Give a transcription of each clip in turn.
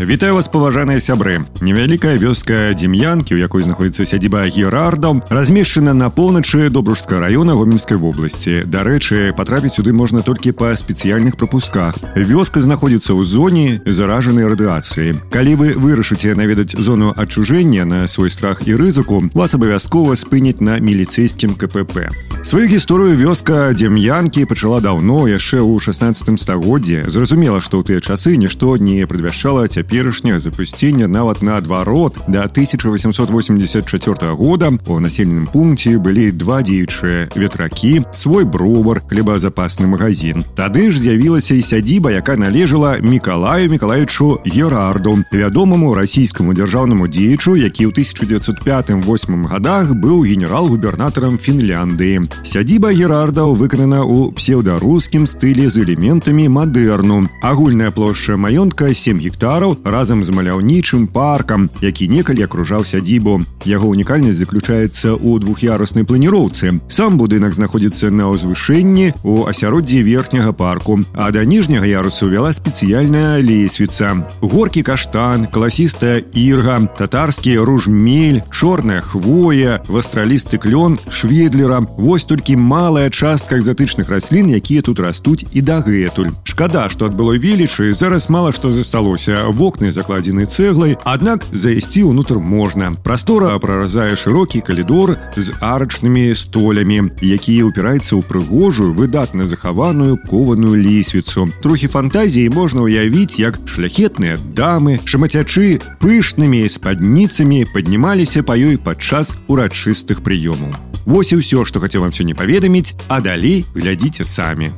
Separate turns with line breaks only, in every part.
Вітаю вас паважаныя сябры невялікая вёска дзем'янкі у якой знаходіцца сядзіба герардаў размешчана на поўначы добружска района гомельскай вобласці дарэчы патрапіць сюды можна толькі па спецыяльных прапусках вёска знаходзіцца ў зоне заражанай радыацыі калі вы вырашыце наведаць зону адчужэння на свой страх і рызыку вас абавязкова спыніць на міліцэйскім кпп сваю гісторыю вёска дзем'янкі пачала даўно яшчэ ў 16 стагоддзе зразумела што ў тыя часы нішто не прадвяшчала цяпер цяперашняга запусцення нават наадварот да 1884 года у населеным пункце былі два дзеючыя ветракі свой бровар хлебазапасны магазин тады ж з'явілася і сядзіба якая належала мікалаю мікалаючу герарду вядомаму расійскаму дзяржаўнаму дзеячу які ў 1905-8 годах быў генерал-губернатарам Фінляндыі сядзіба герардаў выканана ў псеўдарускім стылі з элементамі мадэрну агульная плошча маёнтка 7 гектараў разам з маляўнічым паркам які некалі акружаў сядзібу яго унікальнасць заключаецца ў двух'яруснай планіроўцы сам будынак знаходзіцца на ўзвышэнні у асяроддзі верхняга парку а да ніжняга ярусу вяла спецыяльная лесвіца горкі каштан класістая ірга татарскі ружмель чорная хвоя вастралісты клён шведлера вось толькі малая частка экзатычных раслін якія тут растуць і дагэтуль шкада што ад было велічы зараз мала што засталося во вокны закладзены цэглай аднак зайсці ўнутр можна прастора праразае шырокі калідор з арачнымі столямі якія ўпіраюцца ў прыгожую выдатна захаваную кованую лесвіцу трохі фантазіі можна ўявіць як шляхетныя дамы шамацячы пышнымі спадніцамі паднімаліся па ёй падчас урачыстых прыёмаў Вось і ўсё што хацеў вам сёння паведаміць а далей глядзіце самі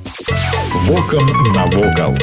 Вокам навокал.